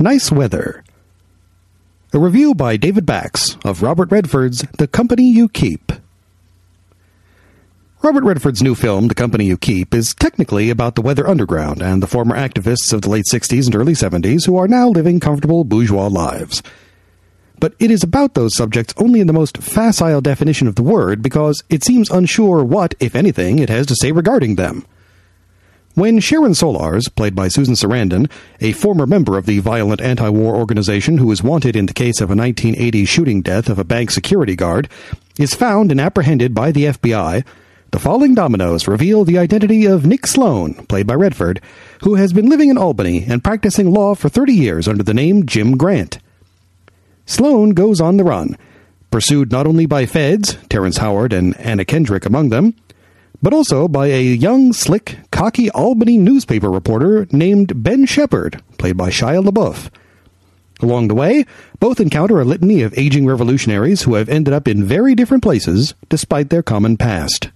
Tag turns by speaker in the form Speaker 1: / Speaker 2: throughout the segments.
Speaker 1: Nice Weather. A review by David Bax of Robert Redford's The Company You Keep. Robert Redford's new film, The Company You Keep, is technically about the Weather Underground and the former activists of the late 60s and early 70s who are now living comfortable bourgeois lives. But it is about those subjects only in the most facile definition of the word because it seems unsure what, if anything, it has to say regarding them. When Sharon Solarz, played by Susan Sarandon, a former member of the violent anti war organization who is wanted in the case of a 1980 shooting death of a bank security guard, is found and apprehended by the FBI, the falling dominoes reveal the identity of Nick Sloan, played by Redford, who has been living in Albany and practicing law for 30 years under the name Jim Grant. Sloan goes on the run, pursued not only by feds, Terrence Howard and Anna Kendrick among them, but also by a young, slick, cocky Albany newspaper reporter named Ben Shepard, played by Shia LaBeouf. Along the way, both encounter a litany of aging revolutionaries who have ended up in very different places despite their common past.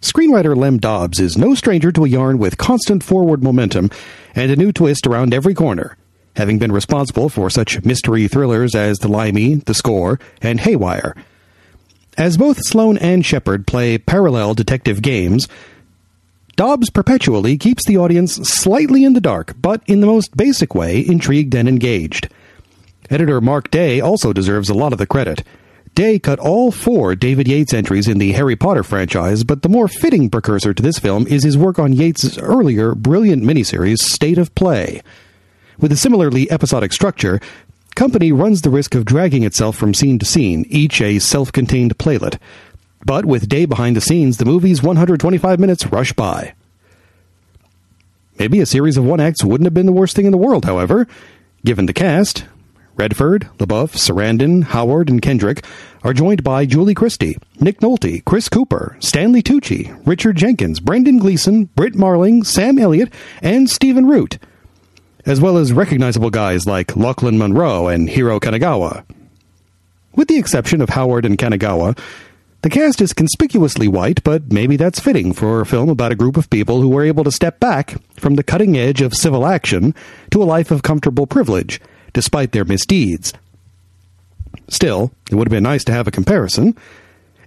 Speaker 1: Screenwriter Lem Dobbs is no stranger to a yarn with constant forward momentum and a new twist around every corner, having been responsible for such mystery thrillers as The Limey, The Score, and Haywire – as both Sloan and Shepard play parallel detective games, Dobbs perpetually keeps the audience slightly in the dark, but in the most basic way, intrigued and engaged. Editor Mark Day also deserves a lot of the credit. Day cut all four David Yates entries in the Harry Potter franchise, but the more fitting precursor to this film is his work on Yates' earlier brilliant miniseries, State of Play. With a similarly episodic structure, The company runs the risk of dragging itself from scene to scene, each a self contained playlet. But with Day behind the scenes, the movie's 125 minutes rush by. Maybe a series of one acts wouldn't have been the worst thing in the world, however. Given the cast, Redford, LaBeouf, Sarandon, Howard, and Kendrick are joined by Julie Christie, Nick Nolte, Chris Cooper, Stanley Tucci, Richard Jenkins, Brendan Gleeson, Brit Marling, Sam Elliott, and Stephen Root as well as recognizable guys like Lochlyn Munro and Hiro Kanagawa. With the exception of Howard and Kanagawa, the cast is conspicuously white, but maybe that's fitting for a film about a group of people who were able to step back from the cutting edge of civil action to a life of comfortable privilege, despite their misdeeds. Still, it would have been nice to have a comparison.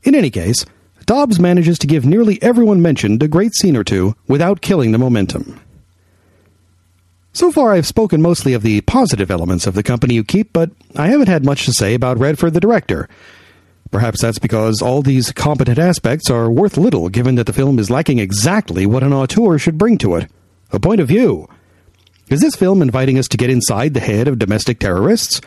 Speaker 1: In any case, Dobbs manages to give nearly everyone mentioned a great scene or two without killing the momentum. So far, I've spoken mostly of the positive elements of the company you keep, but I haven't had much to say about Redford the director. Perhaps that's because all these competent aspects are worth little given that the film is lacking exactly what an auteur should bring to it a point of view. Is this film inviting us to get inside the head of domestic terrorists?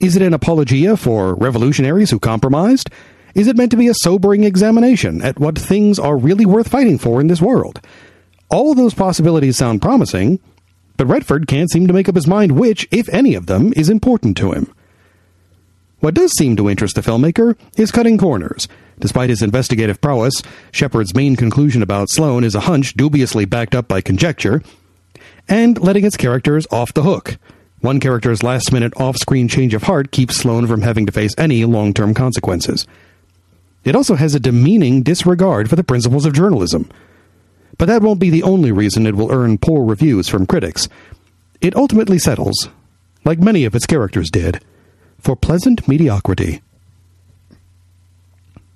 Speaker 1: Is it an apologia for revolutionaries who compromised? Is it meant to be a sobering examination at what things are really worth fighting for in this world? All those possibilities sound promising, but Redford can't seem to make up his mind which, if any of them, is important to him. What does seem to interest the filmmaker is cutting corners. Despite his investigative prowess, Shepard's main conclusion about Sloan is a hunch dubiously backed up by conjecture, and letting its characters off the hook. One character's last minute off screen change of heart keeps Sloan from having to face any long term consequences. It also has a demeaning disregard for the principles of journalism. But that won't be the only reason it will earn poor reviews from critics. It ultimately settles, like many of its characters did, for pleasant mediocrity.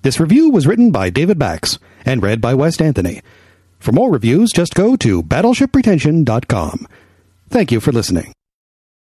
Speaker 1: This review was written by David Bax and read by West Anthony. For more reviews, just go to battleshippretension.com. Thank you for listening.